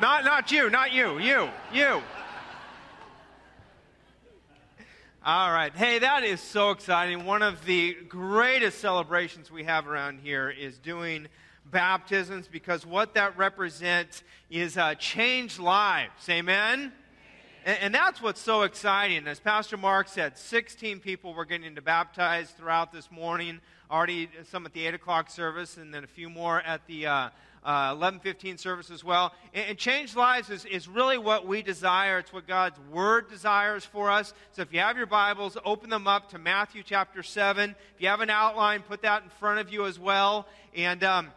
Not, not you, not you, you, you. All right. Hey, that is so exciting. One of the greatest celebrations we have around here is doing baptisms because what that represents is uh, changed lives. Amen? And, that's what's so exciting. As Pastor Mark said, 16 people were getting to baptize throughout this morning. Already some at the 8 o'clock service, and then a few more at the. Uh, uh, 1115 service as well. And, and change lives is, is really what we desire. It's what God's Word desires for us. So if you have your Bibles, open them up to Matthew chapter 7. If you have an outline, put that in front of you as well. And um,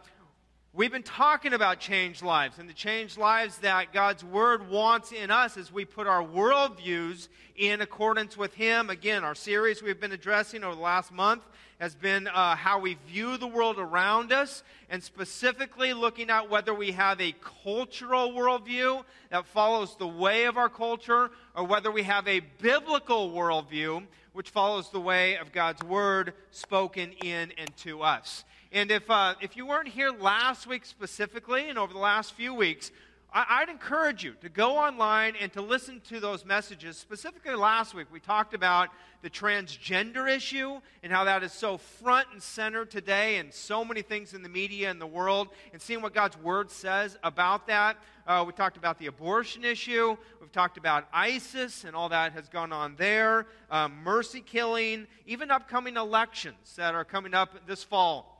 We've been talking about changed lives and the changed lives that God's Word wants in us as we put our worldviews in accordance with Him. Again, our series we've been addressing over the last month has been uh, how we view the world around us, and specifically looking at whether we have a cultural worldview that follows the way of our culture, or whether we have a biblical worldview which follows the way of God's Word spoken in and to us. And if, uh, if you weren't here last week specifically, and over the last few weeks, I, would encourage you to go online and to listen to those messages. Specifically, last week, we talked about the transgender issue and how that is so front and center today and so many things in the media and the world, and seeing what God's Word says about that. Uh, we talked about the abortion issue. We've talked about ISIS and all that has gone on there, um, mercy killing, even upcoming elections that are coming up this fall.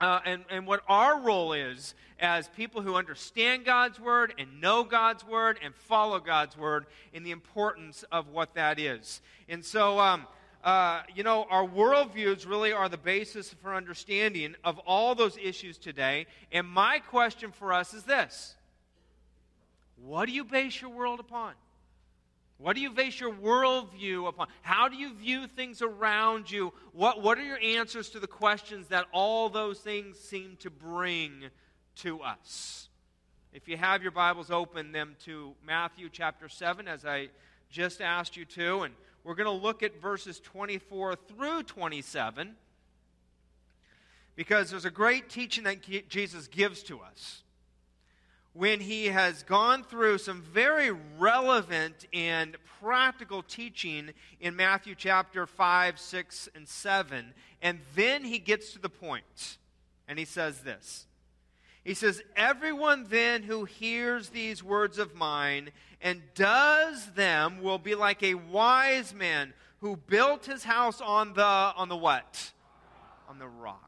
Uh, and, and what our role is as people who understand God's Word and know God's Word and follow God's Word in the importance of what that is. And so, um, uh, you know, our worldviews really are the basis for understanding of all those issues today. And my question for us is this What do you base your world upon? What do you base your worldview upon? How do you view things around you? What, what are your answers to the questions that all those things seem to bring to us? If you have your Bibles, open them to Matthew chapter 7, as I just asked you to. And we're going to look at verses 24 through 27 because there's a great teaching that Jesus gives to us when he has gone through some very relevant and practical teaching in Matthew chapter 5, 6, and 7. And then he gets to the point, and he says this. He says, Everyone then who hears these words of mine and does them will be like a wise man who built his house on the, on the what? On the rock.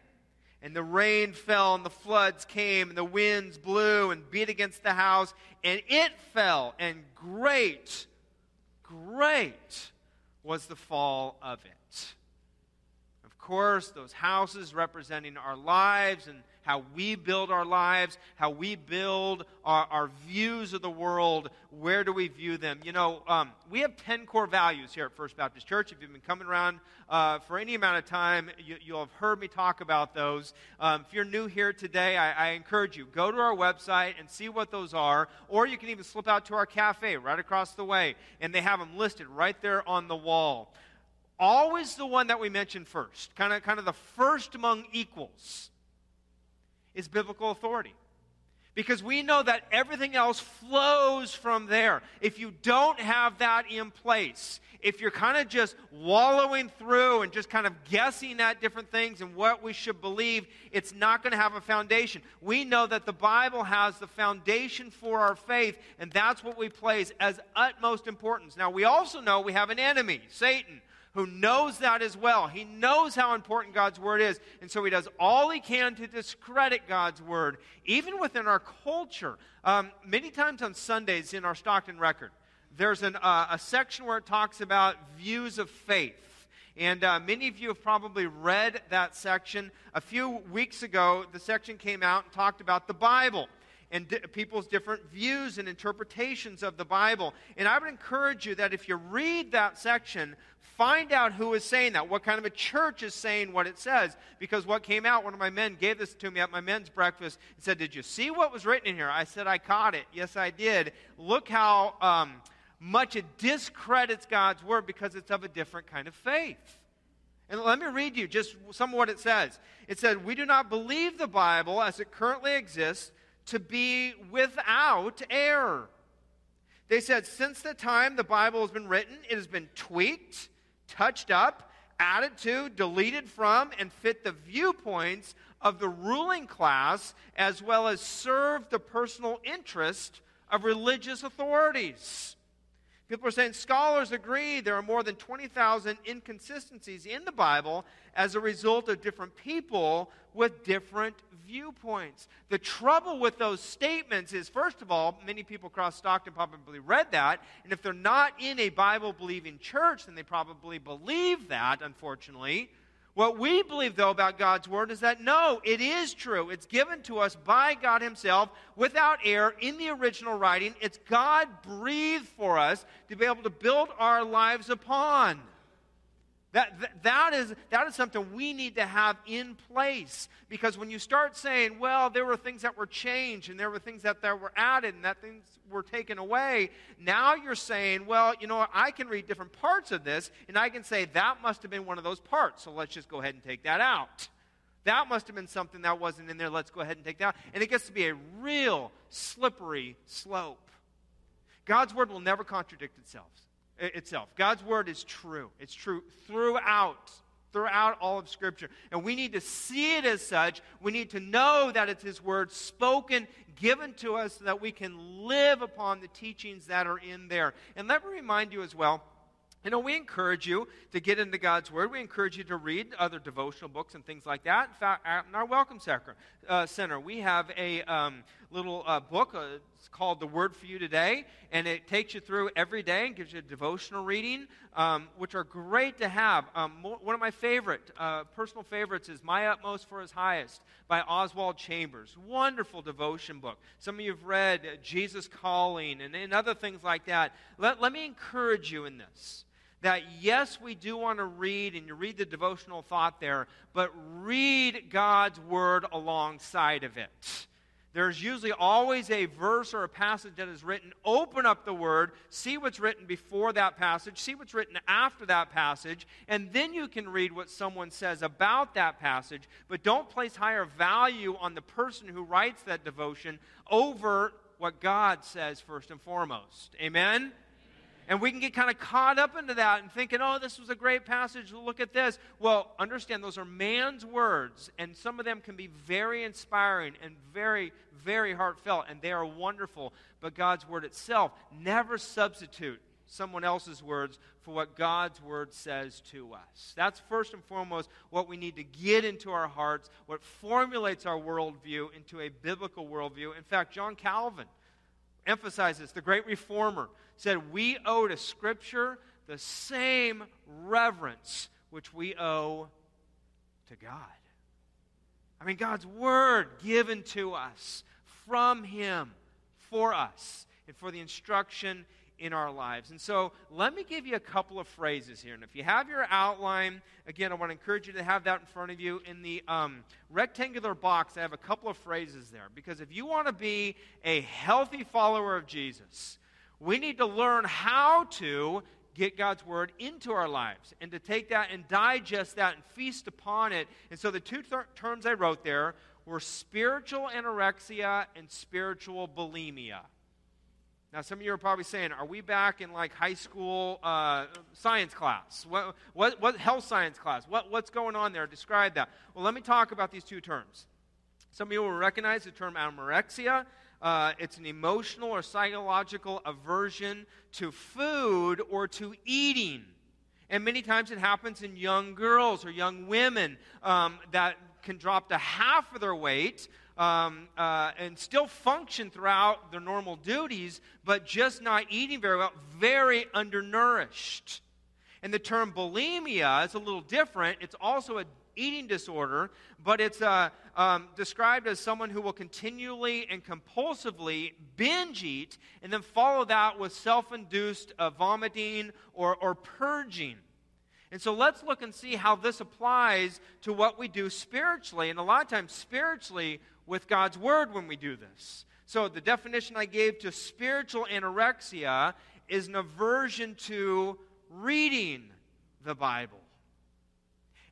And the rain fell, and the floods came, and the winds blew and beat against the house, and it fell. And great, great was the fall of it. Of course, those houses representing our lives and how we build our lives, how we build our, our views of the world. Where do we view them? You know, um, we have 10 core values here at First Baptist Church. If you've been coming around uh, for any amount of time, you, will have heard me talk about those. Um, if you're new here today, I, I encourage you, go to our website and see what those are, or you can even slip out to our cafe right across the way, and they have them listed right there on the wall always the one that we mention first, kind of, kind of the first among equals is biblical authority. Because we know that everything else flows from there. If you don't have that in place, if you're kind of just wallowing through and just kind of guessing at different things and what we should believe, it's not going to have a foundation. We know that the Bible has the foundation for our faith, and that's what we place as utmost importance. Now, we also know we have an enemy, Satan who knows that as well. He knows how important God's word is, and so he does all he can to discredit God's word, even within our culture. Um, many times on Sundays in our Stockton record, there's an, uh, a section where it talks about views of faith. And uh, many of you have probably read that section. A few weeks ago, the section came out and talked about the Bible. and di- people's different views and interpretations of the Bible. And I would encourage you that if you read that section, find out who is saying that, what kind of a church is saying what it says. Because what came out, one of my men gave this to me at my men's breakfast and said, Did you see what was written in here? I said, I caught it. Yes, I did. Look how um, much it discredits God's word because it's of a different kind of faith. And let me read you just some of what it says. It said, We do not believe the Bible as it currently exists to be without error. They said, Since the time the Bible has been written, it has been tweaked, touched up, added to, deleted from, and fit the viewpoints of the ruling class as well as serve the personal interest of religious authorities. People are saying scholars agree there are more than 20,000 inconsistencies in the Bible as a result of different people with different viewpoints. The trouble with those statements is, first of all, many people across Stockton probably read that, and if they're not in a Bible believing church, then they probably believe that, unfortunately. What we believe, though, about God's Word is that no, it is true. It's given to us by God Himself without error in the original writing. It's God breathed for us to be able to build our lives upon. That, that, that, is, that is something we need to have in place. Because when you start saying, well, there were things that were changed and there were things that, that were added and that things were taken away, now you're saying, well, you know, I can read different parts of this and I can say that must have been one of those parts. So let's just go ahead and take that out. That must have been something that wasn't in there. Let's go ahead and take that out. And it gets to be a real slippery slope. God's word will never contradict itself itself. God's word is true. It's true throughout throughout all of scripture. And we need to see it as such. We need to know that it's his word spoken, given to us so that we can live upon the teachings that are in there. And let me remind you as well, you know, we encourage you to get into God's Word. We encourage you to read other devotional books and things like that. In fact, in our Welcome Center, uh, center we have a um, little uh, book. Uh, it's called The Word for You Today, and it takes you through every day and gives you a devotional reading, um, which are great to have. Um, one of my favorite, uh, personal favorites, is My Utmost for His Highest by Oswald Chambers. Wonderful devotion book. Some of you have read Jesus Calling and, and other things like that. Let, let me encourage you in this that yes, we do want to read, and you read the devotional thought there, but read God's word alongside of it. There's usually always a verse or a passage that is written. Open up the word, see what's written before that passage, see what's written after that passage, and then you can read what someone says about that passage. But don't place higher value on the person who writes that devotion over what God says first and foremost. Amen? And we can get kind of caught up into that and thinking, oh, this was a great passage. Look at this. Well, understand those are man's words, and some of them can be very inspiring and very, very heartfelt, and they are wonderful. But God's word itself never substitute someone else's words for what God's word says to us. That's first and foremost what we need to get into our hearts, what formulates our worldview into a biblical worldview. In fact, John Calvin emphasizes, the great reformer, said we owe to Scripture the same reverence which we owe to God. I mean, God's Word given to us from Him for us and for the instruction in our lives. And so let me give you a couple of phrases here. And if you have your outline, again, I want to encourage you to have that in front of you. In the um, rectangular box, I have a couple of phrases there. Because if you want to be a healthy follower of Jesus, we need to learn how to get God's word into our lives and to take that and digest that and feast upon it. And so the two th- terms I wrote there were spiritual anorexia and spiritual bulimia. Now, some of you are probably saying, are we back in like high school uh, science class? What, what, what health science class? What, what's going on there? Describe that. Well, let me talk about these two terms. Some of you will recognize the term anorexia. Uh, it's an emotional or psychological aversion to food or to eating. And many times it happens in young girls or young women um, that can drop to half of their weight um, uh, and still function throughout their normal duties, but just not eating very well, very undernourished. And the term bulimia is a little different. It's also a eating disorder, but it's uh, um, described as someone who will continually and compulsively binge eat and then follow that with self induced uh, vomiting or, or purging. And so let's look and see how this applies to what we do spiritually. And a lot of times, spiritually, with God's Word when we do this. So, the definition I gave to spiritual anorexia is an aversion to reading the Bible.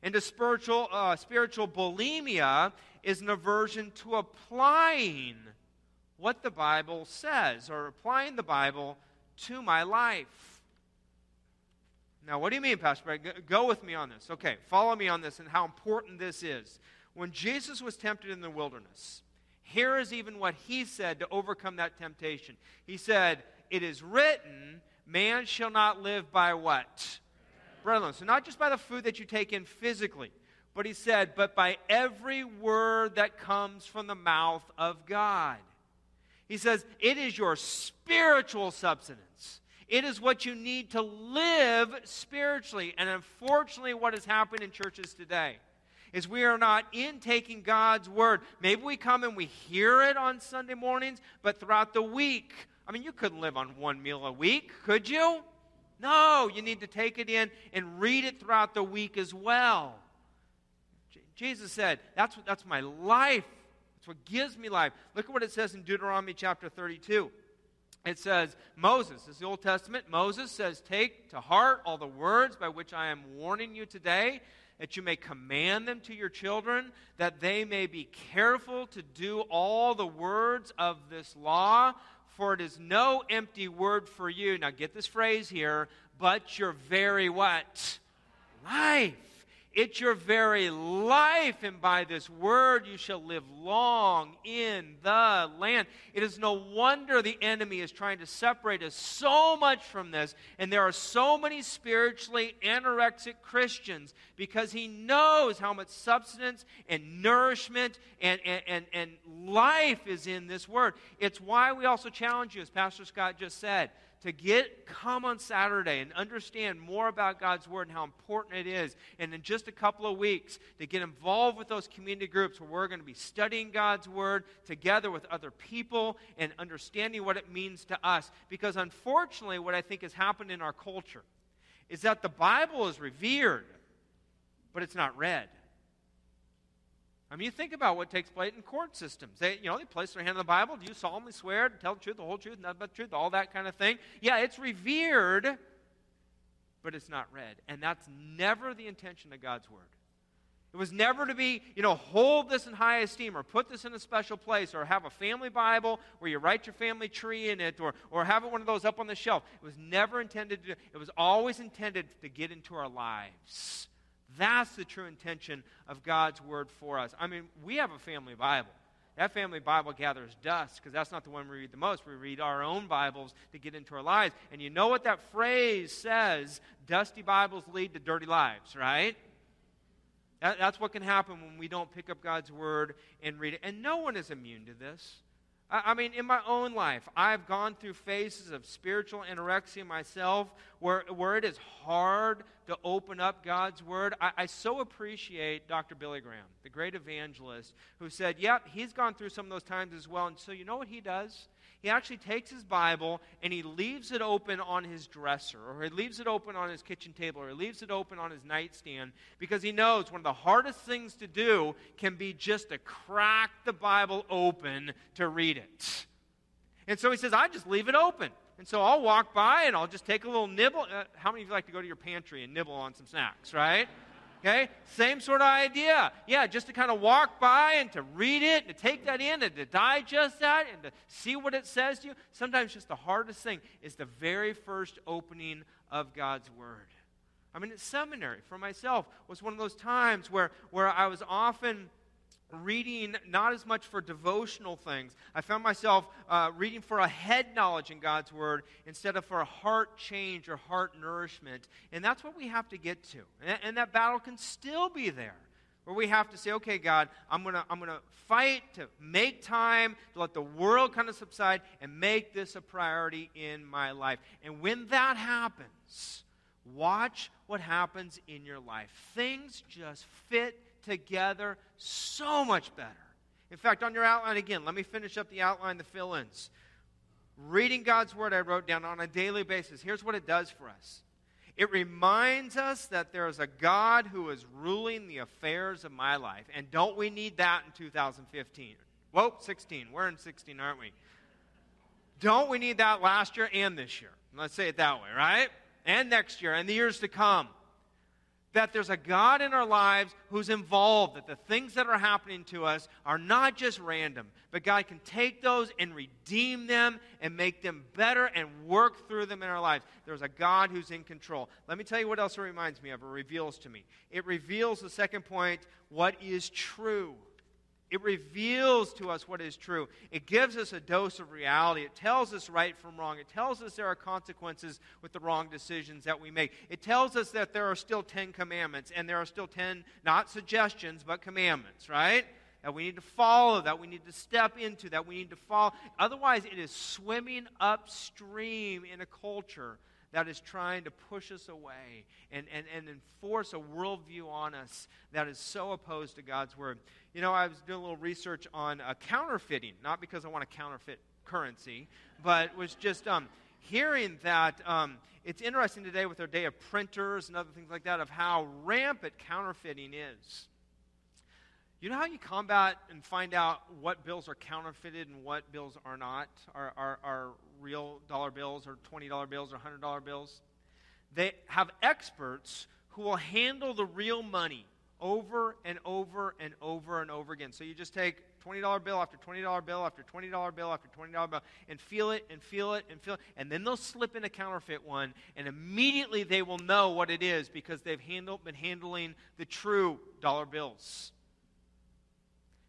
And to spiritual, uh, spiritual bulimia is an aversion to applying what the Bible says or applying the Bible to my life. Now, what do you mean, Pastor? Go with me on this. Okay, follow me on this and how important this is. When Jesus was tempted in the wilderness, here is even what he said to overcome that temptation. He said, It is written, man shall not live by what? Bread alone. So, not just by the food that you take in physically, but he said, but by every word that comes from the mouth of God. He says, it is your spiritual substance. It is what you need to live spiritually. And unfortunately, what has happened in churches today is we are not intaking God's word. Maybe we come and we hear it on Sunday mornings, but throughout the week, I mean, you couldn't live on one meal a week, could you? No, you need to take it in and read it throughout the week as well. Jesus said, that's, that's my life. That's what gives me life. Look at what it says in Deuteronomy chapter 32. It says, Moses, this is the Old Testament. Moses says, Take to heart all the words by which I am warning you today, that you may command them to your children, that they may be careful to do all the words of this law. For it is no empty word for you. Now get this phrase here, but your very what? Life. It's your very life, and by this word you shall live long in the land. It is no wonder the enemy is trying to separate us so much from this, and there are so many spiritually anorexic Christians because he knows how much substance and nourishment and, and, and, and life is in this word. It's why we also challenge you, as Pastor Scott just said to get come on Saturday and understand more about God's word and how important it is. And in just a couple of weeks to get involved with those community groups where we're going to be studying God's word together with other people and understanding what it means to us. Because unfortunately, what I think has happened in our culture is that the Bible is revered, but it's not read. I mean, you think about what takes place in court systems. They, you know, they place their hand on the Bible. Do you solemnly swear to tell the truth, the whole truth, nothing but the truth, all that kind of thing? Yeah, it's revered, but it's not read. And that's never the intention of God's Word. It was never to be, you know, hold this in high esteem or put this in a special place or have a family Bible where you write your family tree in it or, or have it one of those up on the shelf. It was never intended to, it was always intended to get into our lives that's the true intention of God's word for us. I mean, we have a family Bible. That family Bible gathers dust because that's not the one we read the most. We read our own Bibles to get into our lives. And you know what that phrase says? Dusty Bibles lead to dirty lives, right? That, that's what can happen when we don't pick up God's Word and read it. And no one is immune to this. I mean, in my own life, I've gone through phases of spiritual anorexia myself where, where it is hard to open up God's Word. I, I so appreciate Dr. Billy Graham, the great evangelist, who said, Yep, he's gone through some of those times as well. And so, you know what he does? He actually takes his Bible and he leaves it open on his dresser, or he leaves it open on his kitchen table, or he leaves it open on his nightstand because he knows one of the hardest things to do can be just to crack the Bible open to read it. And so he says, I just leave it open. And so I'll walk by and I'll just take a little nibble. Uh, how many of you like to go to your pantry and nibble on some snacks, right? Okay? Same sort of idea. Yeah, just to kind of walk by and to read it and to take that in and to digest that and to see what it says to you. Sometimes just the hardest thing is the very first opening of God's Word. I mean, at seminary, for myself, was one of those times where, where I was often reading not as much for devotional things. I found myself uh, reading for a head knowledge in God's Word instead of for a heart change or heart nourishment. And that's what we have to get to. And, and that battle can still be there. Where we have to say, okay, God, I'm going to I'm to fight to make time to let the world kind of subside and make this a priority in my life. And when that happens, watch what happens in your life. Things just fit together so much better. In fact, on your outline again, let me finish up the outline, the fill ins. Reading God's Word, I wrote down on a daily basis. Here's what it does for us it reminds us that there is a God who is ruling the affairs of my life. And don't we need that in 2015? Whoa, 16. We're in 16, aren't we? Don't we need that last year and this year? Let's say it that way, right? And next year and the years to come that there's a God in our lives who's involved, that the things that are happening to us are not just random, but God can take those and redeem them and make them better and work through them in our lives. There's a God who's in control. Let me tell you what else it reminds me of, or reveals to me. It reveals the second point what is true. It reveals to us what is true. It gives us a dose of reality. It tells us right from wrong. It tells us there are consequences with the wrong decisions that we make. It tells us that there are still 10 commandments, and there are still 10, not suggestions, but commandments, right? That we need to follow, that we need to step into, that we need to follow. Otherwise, it is swimming upstream in a culture that is trying to push us away and, and, and enforce a worldview on us that is so opposed to God's Word. You know, I was doing a little research on uh, counterfeiting, not because I want to counterfeit currency, but was just um, hearing that um, it's interesting today with our day of printers and other things like that of how rampant counterfeiting is. You know how you combat and find out what bills are counterfeited and what bills are not, are, are, are real dollar bills or $20 bills or $100 bills? They have experts who will handle the real money over and over and over and over again. So you just take $20 bill after $20 bill after $20 bill after $20 bill and feel it and feel it and feel it. And then they'll slip in a counterfeit one, and immediately they will know what it is because they've handled, been handling the true dollar bills.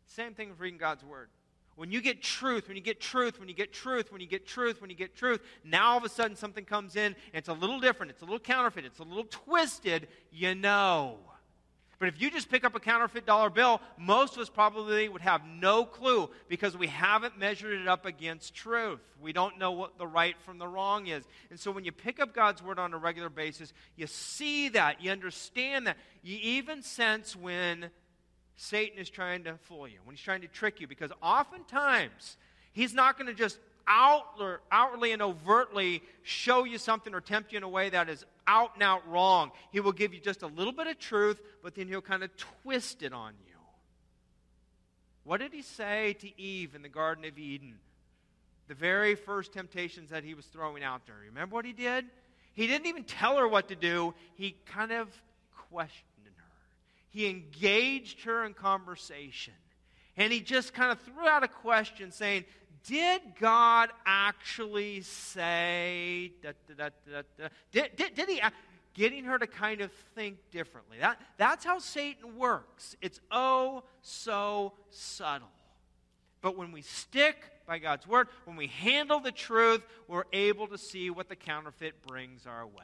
Same thing with reading God's Word. When you get truth, when you get truth, when you get truth, when you get truth, when you get truth, now all of a sudden something comes in and it's a little different, it's a little counterfeit, it's a little twisted, you know. But if you just pick up a counterfeit dollar bill, most of us probably would have no clue because we haven't measured it up against truth. We don't know what the right from the wrong is. And so when you pick up God's word on a regular basis, you see that, you understand that. You even sense when Satan is trying to fool you, when he's trying to trick you, because oftentimes he's not going to just outwardly and overtly show you something or tempt you in a way that is out and out wrong. He will give you just a little bit of truth, but then he'll kind of twist it on you. What did he say to Eve in the Garden of Eden? The very first temptations that he was throwing out there. Remember what he did? He didn't even tell her what to do, he kind of questioned he engaged her in conversation. And he just kind of threw out a question saying, Did God actually say, da, da, da, did, did, did he, getting her to kind of think differently? That, that's how Satan works. It's oh so subtle. But when we stick by God's word, when we handle the truth, we're able to see what the counterfeit brings our way.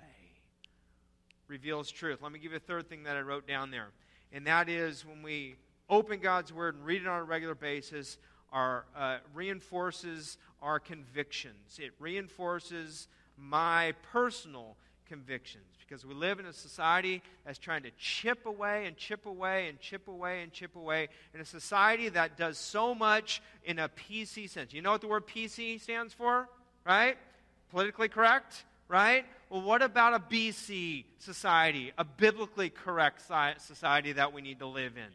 Reveals truth. Let me give you a third thing that I wrote down there and that is when we open God's Word and read it on a regular basis, our, uh, reinforces our convictions. It reinforces my personal convictions because we live in a society that's trying to chip away and chip away and chip away and chip away in a society that does so much in a PC sense. You know what the word PC stands for? Right? Politically correct? right? Well, what about a BC society, a biblically correct society that we need to live in?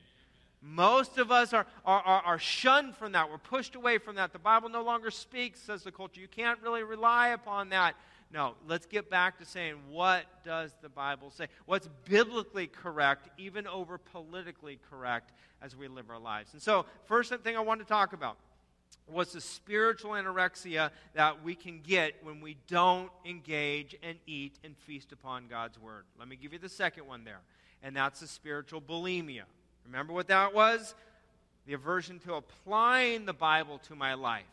Most of us are, are, are, are, shunned from that. We're pushed away from that. The Bible no longer speaks, says the culture. You can't really rely upon that. No, let's get back to saying, what does the Bible say? What's biblically correct, even over politically correct, as we live our lives? And so, first thing I want to talk about was the spiritual anorexia that we can get when we don't engage and eat and feast upon God's word. Let me give you the second one there, and that's the spiritual bulimia. Remember what that was? The aversion to applying the Bible to my life.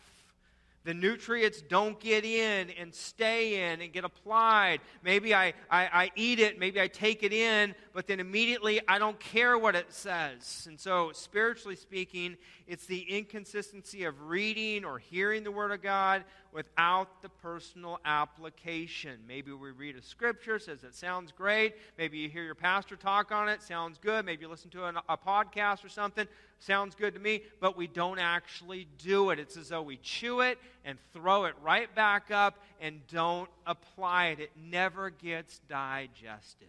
The nutrients don't get in and stay in and get applied. Maybe I, I, I eat it, maybe I take it in, but then immediately I don't care what it says. And so, spiritually speaking, it's the inconsistency of reading or hearing the Word of God without the personal application. Maybe we read a scripture, says it sounds great. Maybe you hear your pastor talk on it, sounds good. Maybe you listen to a podcast or something, sounds good to me, but we don't actually do it. It's as though we chew it and throw it right back up and don't apply it. It never gets digested.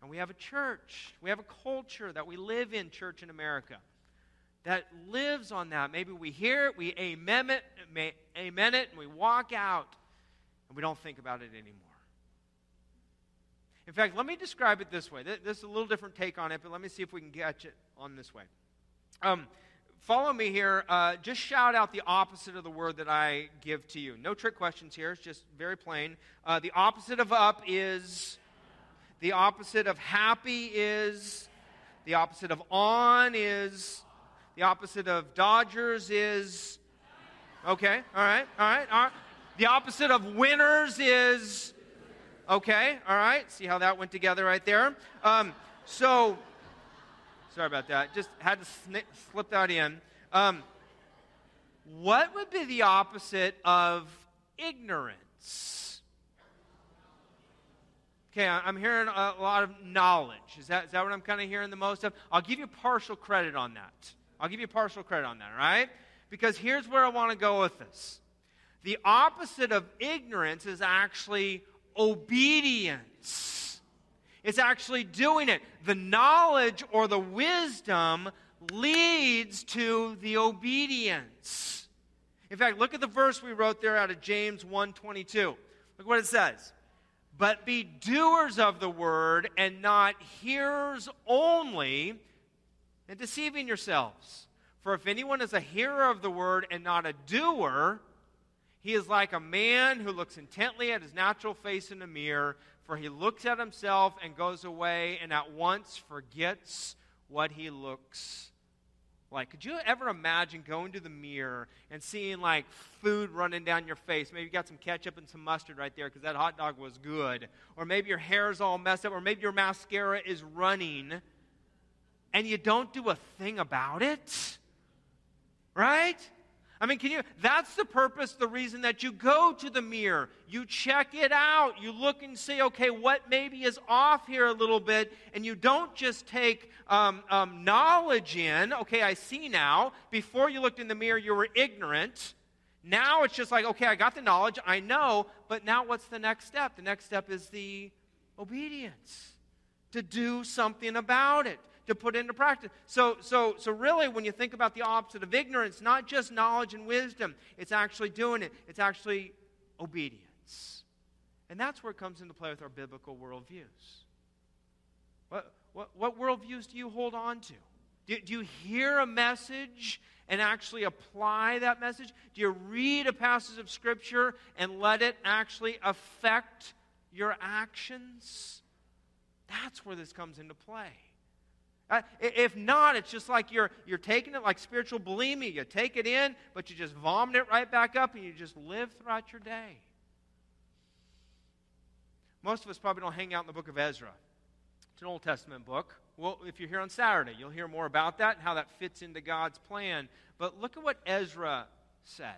And we have a church, we have a culture that we live in, church in America, that lives on that. Maybe we hear it, we amen it, amen it, and we walk out, and we don't think about it anymore. In fact, let me describe it this way. This is a little different take on it, but let me see if we can catch it on this way. Um, follow me here. Uh, just shout out the opposite of the word that I give to you. No trick questions here. It's just very plain. Uh, the opposite of up is the opposite of happy is. The opposite of on is. The opposite of Dodgers is. Okay, all right, all right, all right. The opposite of winners is. Okay, all right. See how that went together right there? Um, so, sorry about that. Just had to slip that in. Um, what would be the opposite of ignorance? Okay, I'm hearing a lot of knowledge. Is that, is that what I'm kind of hearing the most of? I'll give you partial credit on that. I'll give you partial credit on that, right? Because here's where I want to go with this. The opposite of ignorance is actually obedience. It's actually doing it. The knowledge or the wisdom leads to the obedience. In fact, look at the verse we wrote there out of James 1:22. Look what it says but be doers of the word and not hearers only, and deceiving yourselves. For if anyone is a hearer of the word and not a doer, he is like a man who looks intently at his natural face in a mirror, for he looks at himself and goes away and at once forgets what he looks like, could you ever imagine going to the mirror and seeing like food running down your face? Maybe you got some ketchup and some mustard right there because that hot dog was good. Or maybe your hair is all messed up, or maybe your mascara is running and you don't do a thing about it? Right? I mean, can you? That's the purpose, the reason that you go to the mirror. You check it out. You look and see, okay, what maybe is off here a little bit. And you don't just take um, um, knowledge in. Okay, I see now. Before you looked in the mirror, you were ignorant. Now it's just like, okay, I got the knowledge, I know, but now what's the next step? The next step is the obedience to do something about it to put into practice. So, so, so really, when you think about the opposite of ignorance, not just knowledge and wisdom, it's actually doing it. It's actually obedience. And that's where it comes into play with our biblical worldviews. What, what, what worldviews do you hold on to? Do, do you hear a message and actually apply that message? Do you read a passage of Scripture and let it actually affect your actions? That's where this comes into play. Uh, if not, it's just like you're, you're taking it like spiritual bulimia. You take it in, but you just vomit it right back up and you just live throughout your day. Most of us probably don't hang out in the book of Ezra. It's an Old Testament book. Well, if you're here on Saturday, you'll hear more about that and how that fits into God's plan. But look at what Ezra said.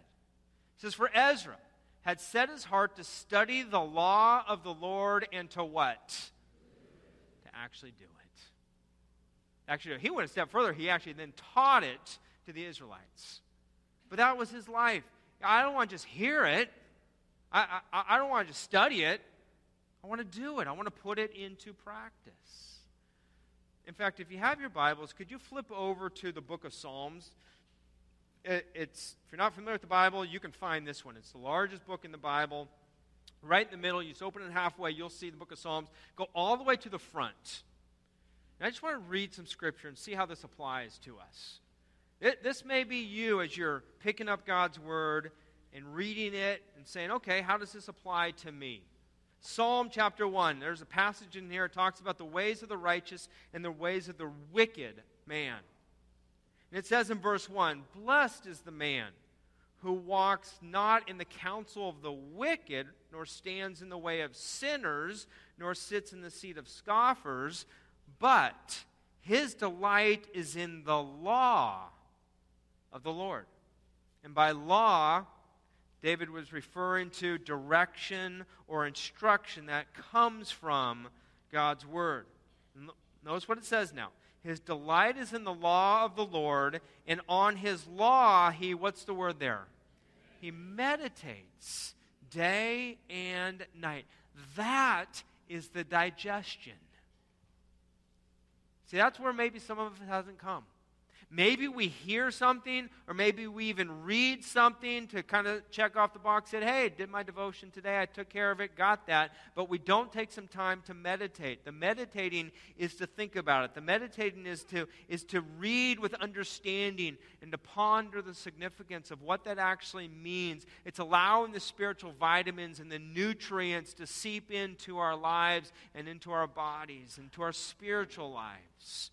It says, For Ezra had set his heart to study the law of the Lord and to what? To actually do it. Actually, he went a step further. He actually then taught it to the Israelites. But that was his life. I don't want to just hear it, I, I, I don't want to just study it. I want to do it, I want to put it into practice. In fact, if you have your Bibles, could you flip over to the book of Psalms? It, it's, if you're not familiar with the Bible, you can find this one. It's the largest book in the Bible. Right in the middle, you just open it halfway, you'll see the book of Psalms. Go all the way to the front. And I just want to read some scripture and see how this applies to us. It, this may be you as you're picking up God's word and reading it and saying, okay, how does this apply to me? Psalm chapter 1, there's a passage in here that talks about the ways of the righteous and the ways of the wicked man. And it says in verse 1 Blessed is the man who walks not in the counsel of the wicked, nor stands in the way of sinners, nor sits in the seat of scoffers, but his delight is in the law of the Lord. And by law, David was referring to direction or instruction that comes from God's word. Notice what it says now. His delight is in the law of the Lord, and on his law, he, what's the word there? He meditates day and night. That is the digestion. See, that's where maybe some of it hasn't come. Maybe we hear something, or maybe we even read something to kind of check off the box, said, hey, did my devotion today, I took care of it, got that, but we don't take some time to meditate. The meditating is to think about it. The meditating is to, is to read with understanding and to ponder the significance of what that actually means. It's allowing the spiritual vitamins and the nutrients to seep into our lives and into our bodies, into our spiritual lives.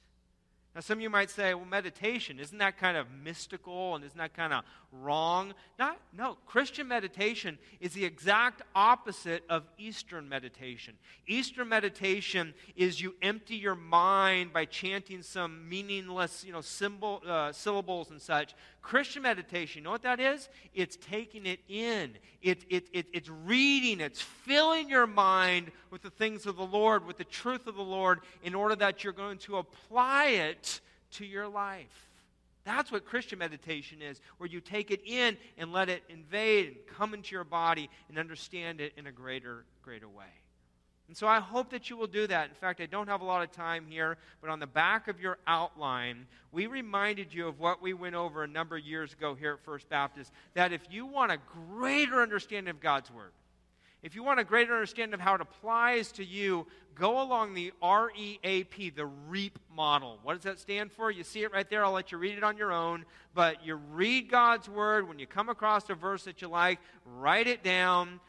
Now, some of you might say, well, meditation, isn't that kind of mystical and isn't that kind of wrong? Not, no, Christian meditation is the exact opposite of Eastern meditation. Eastern meditation is you empty your mind by chanting some meaningless, you know, symbol, uh, syllables and such. Christian meditation, you know what that is? It's taking it in, it, it, it, it's reading, it's filling your mind with the things of the Lord, with the truth of the Lord, in order that you're going to apply it to your life. That's what Christian meditation is, where you take it in and let it invade and come into your body and understand it in a greater, greater way. And so I hope that you will do that. In fact, I don't have a lot of time here, but on the back of your outline, we reminded you of what we went over a number of years ago here at First Baptist that if you want a greater understanding of God's Word, if you want a greater understanding of how it applies to you, go along the REAP, the REAP model. What does that stand for? You see it right there. I'll let you read it on your own. But you read God's word. When you come across a verse that you like, write it down.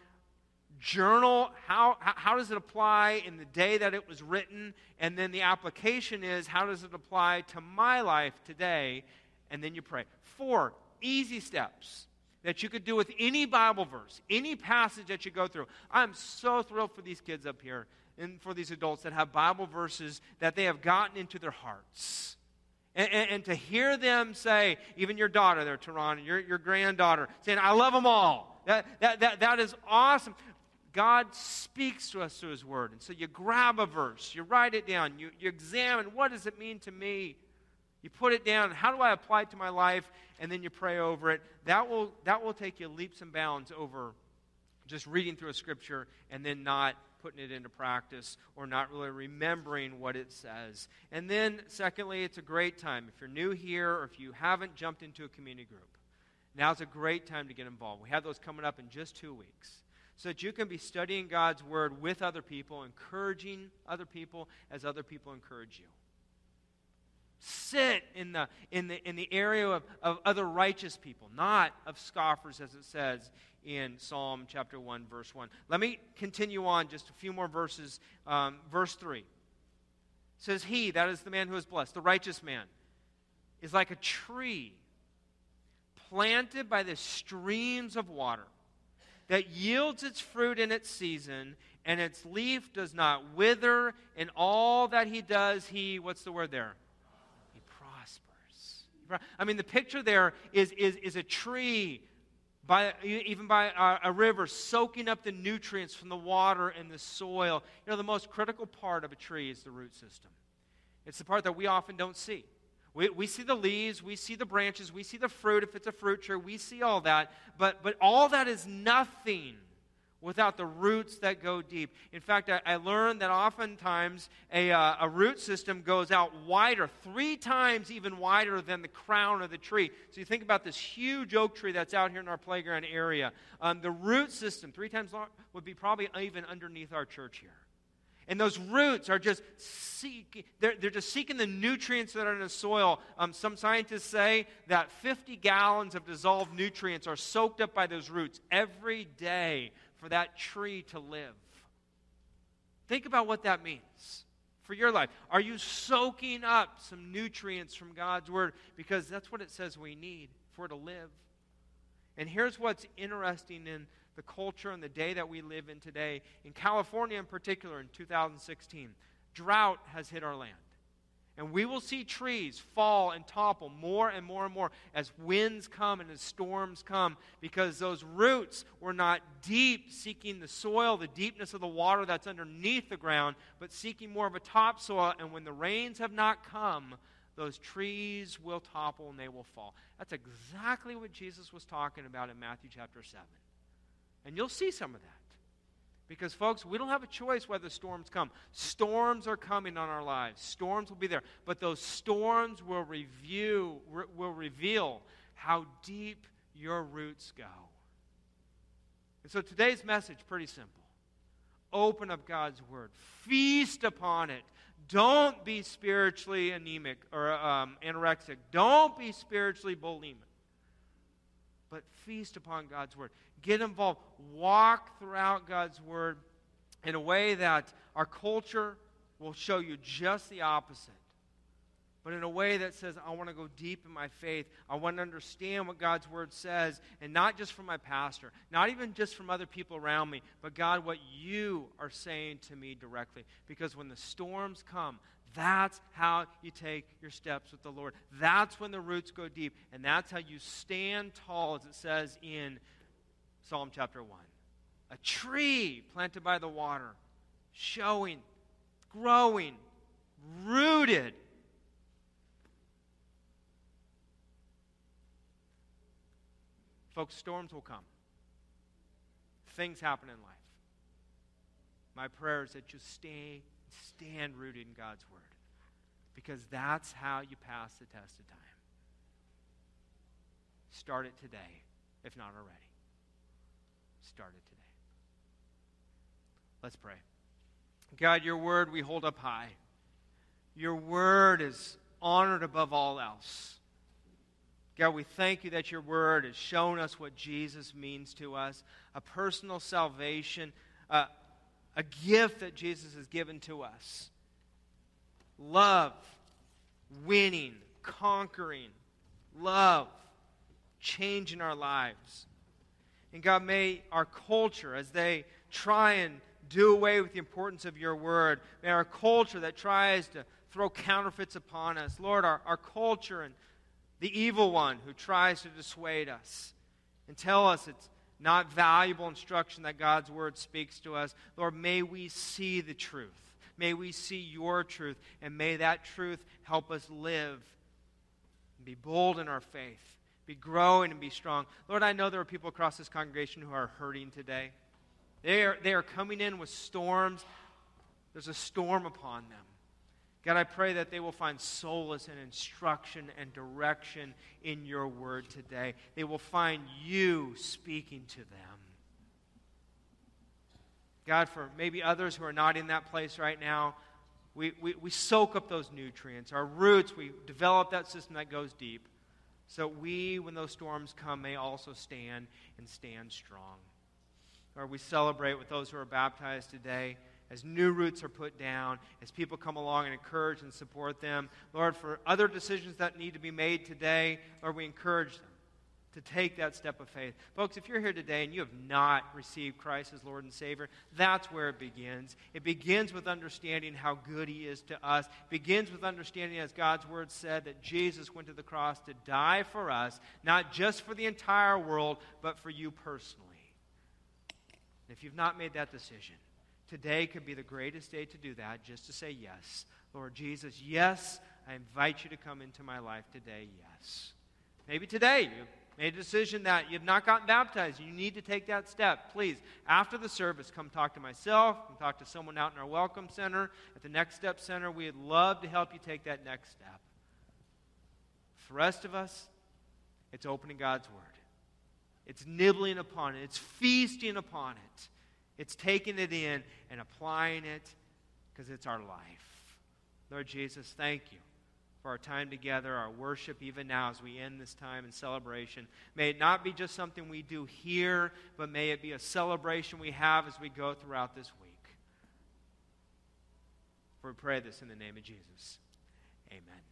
Journal how, how does it apply in the day that it was written? And then the application is how does it apply to my life today? And then you pray. Four easy steps that you could do with any Bible verse, any passage that you go through. I'm so thrilled for these kids up here and for these adults that have Bible verses that they have gotten into their hearts. And, and, and to hear them say, even your daughter there, Tehran, your, your granddaughter, saying, I love them all. That, that, that, that is awesome. God speaks to us through His Word. And so you grab a verse, you write it down, you, you examine what does it mean to me? You put it down. How do I apply it to my life? And then you pray over it. That will, that will take you leaps and bounds over just reading through a scripture and then not putting it into practice or not really remembering what it says. And then, secondly, it's a great time. If you're new here or if you haven't jumped into a community group, now's a great time to get involved. We have those coming up in just two weeks. So that you can be studying God's Word with other people, encouraging other people as other people encourage you. Sit in the, in the, in the area of, of other righteous people, not of scoffers, as it says in Psalm chapter 1, verse 1. Let me continue on just a few more verses. Um, verse 3 says, He, that is the man who is blessed, the righteous man, is like a tree planted by the streams of water that yields its fruit in its season, and its leaf does not wither. and all that he does, he, what's the word there? I mean, the picture there is, is, is a tree by, even by a, a, river, soaking up the nutrients from the water and the soil. You know, the most critical part of a tree is the root system. It's the part that we often don't see. We, we see the leaves, we see the branches, we see the fruit if it's a fruit tree, we see all that, but, but all that is nothing without the roots that go deep. In fact, I, I learned that oftentimes a, uh, a root system goes out wider, three times even wider than the crown of the tree. So you think about this huge oak tree that's out here in our playground area. Um, the root system, three times long, would be probably even underneath our church here. And those roots are just seeking, they're, they're just seeking the nutrients that are in the soil. Um, some scientists say that 50 gallons of dissolved nutrients are soaked up by those roots every day for that tree to live. Think about what that means for your life. Are you soaking up some nutrients from God's Word? Because that's what it says we need for to live. And here's what's interesting in the culture and the day that we live in today, in California in particular, in 2016, drought has hit our land. And we will see trees fall and topple more and more and more as winds come and as storms come because those roots were not deep, seeking the soil, the deepness of the water that's underneath the ground, but seeking more of a topsoil. And when the rains have not come, those trees will topple and they will fall. That's exactly what Jesus was talking about in Matthew chapter 7. And you'll see some of that. Because, folks, we don't have a choice whether storms come. Storms are coming on our lives. Storms will be there. But those storms will, review, re- will reveal how deep your roots go. And so today's message, pretty simple. Open up God's Word. Feast upon it. Don't be spiritually anemic or um, anorexic. Don't be spiritually bulimic. But feast upon God's Word get involved, walk throughout God's Word in a way that our culture will show you just the opposite. But in a way that says, I want to go deep in my faith. I want to understand what God's Word says, and not just from my pastor, not even just from other people around me, but God, what you are saying to me directly. Because when the storms come, that's how you take your steps with the Lord. That's when the roots go deep, and that's how you stand tall, as it says in Psalm chapter 1. A tree planted by the water, showing, growing, rooted. Folks, storms will come. Things happen in life. My prayer is that you stay, stand rooted in God's Word. Because that's how you pass the test of time. Start it today, if not already Start it today. Let's pray. God, your word we hold up high. Your word is honored above all else. God, we thank you that your word has shown us what Jesus means to us a personal salvation, uh, a gift that Jesus has given to us. Love, winning, conquering, love, changing our lives. And God, may our culture, as they try and do away with the importance of your word, may our culture that tries to throw counterfeits upon us, Lord, our, our culture and the evil one who tries to dissuade us and tell us it's not valuable instruction that God's word speaks to us, Lord, may we see the truth. May we see your truth, and may that truth help us live and be bold in our faith be growing and be strong. Lord, I know there are people across this congregation who are hurting today. They are, they are coming in with storms. There's a storm upon them. God, I pray that they will find solace and instruction and direction in your word today. They will find you speaking to them. God, for maybe others who are not in that place right now, we, we, we soak up those nutrients. Our roots, we develop that system that goes deep. So we, when those storms come, may also stand and stand strong. Lord, we celebrate with those who are baptized today as new roots are put down, as people come along and encourage and support them. Lord, for other decisions that need to be made today, Lord, we encourage them to take that step of faith. Folks, if you're here today and you have not received Christ as Lord and Savior, that's where it begins. It begins with understanding how good He is to us. It begins with understanding, as God's Word said, that Jesus went to the cross to die for us, not just for the entire world, but for you personally. And if you've not made that decision, today could be the greatest day to do that, just to say yes. Lord Jesus, yes, I invite you to come into my life today, yes. Maybe today you made a decision that you have not gotten baptized, you need to take that step, please, after the service, come talk to myself, come talk to someone out in our Welcome Center, at the Next Step Center. We'd love to help you take that next step. For the rest of us, it's opening God's Word. It's nibbling upon it. It's feasting upon it. It's taking it in and applying it because it's our life. Lord Jesus, thank you for our time together, our worship, even now as we end this time in celebration. May it not be just something we do here, but may it be a celebration we have as we go throughout this week. For we pray this in the name of Jesus. Amen.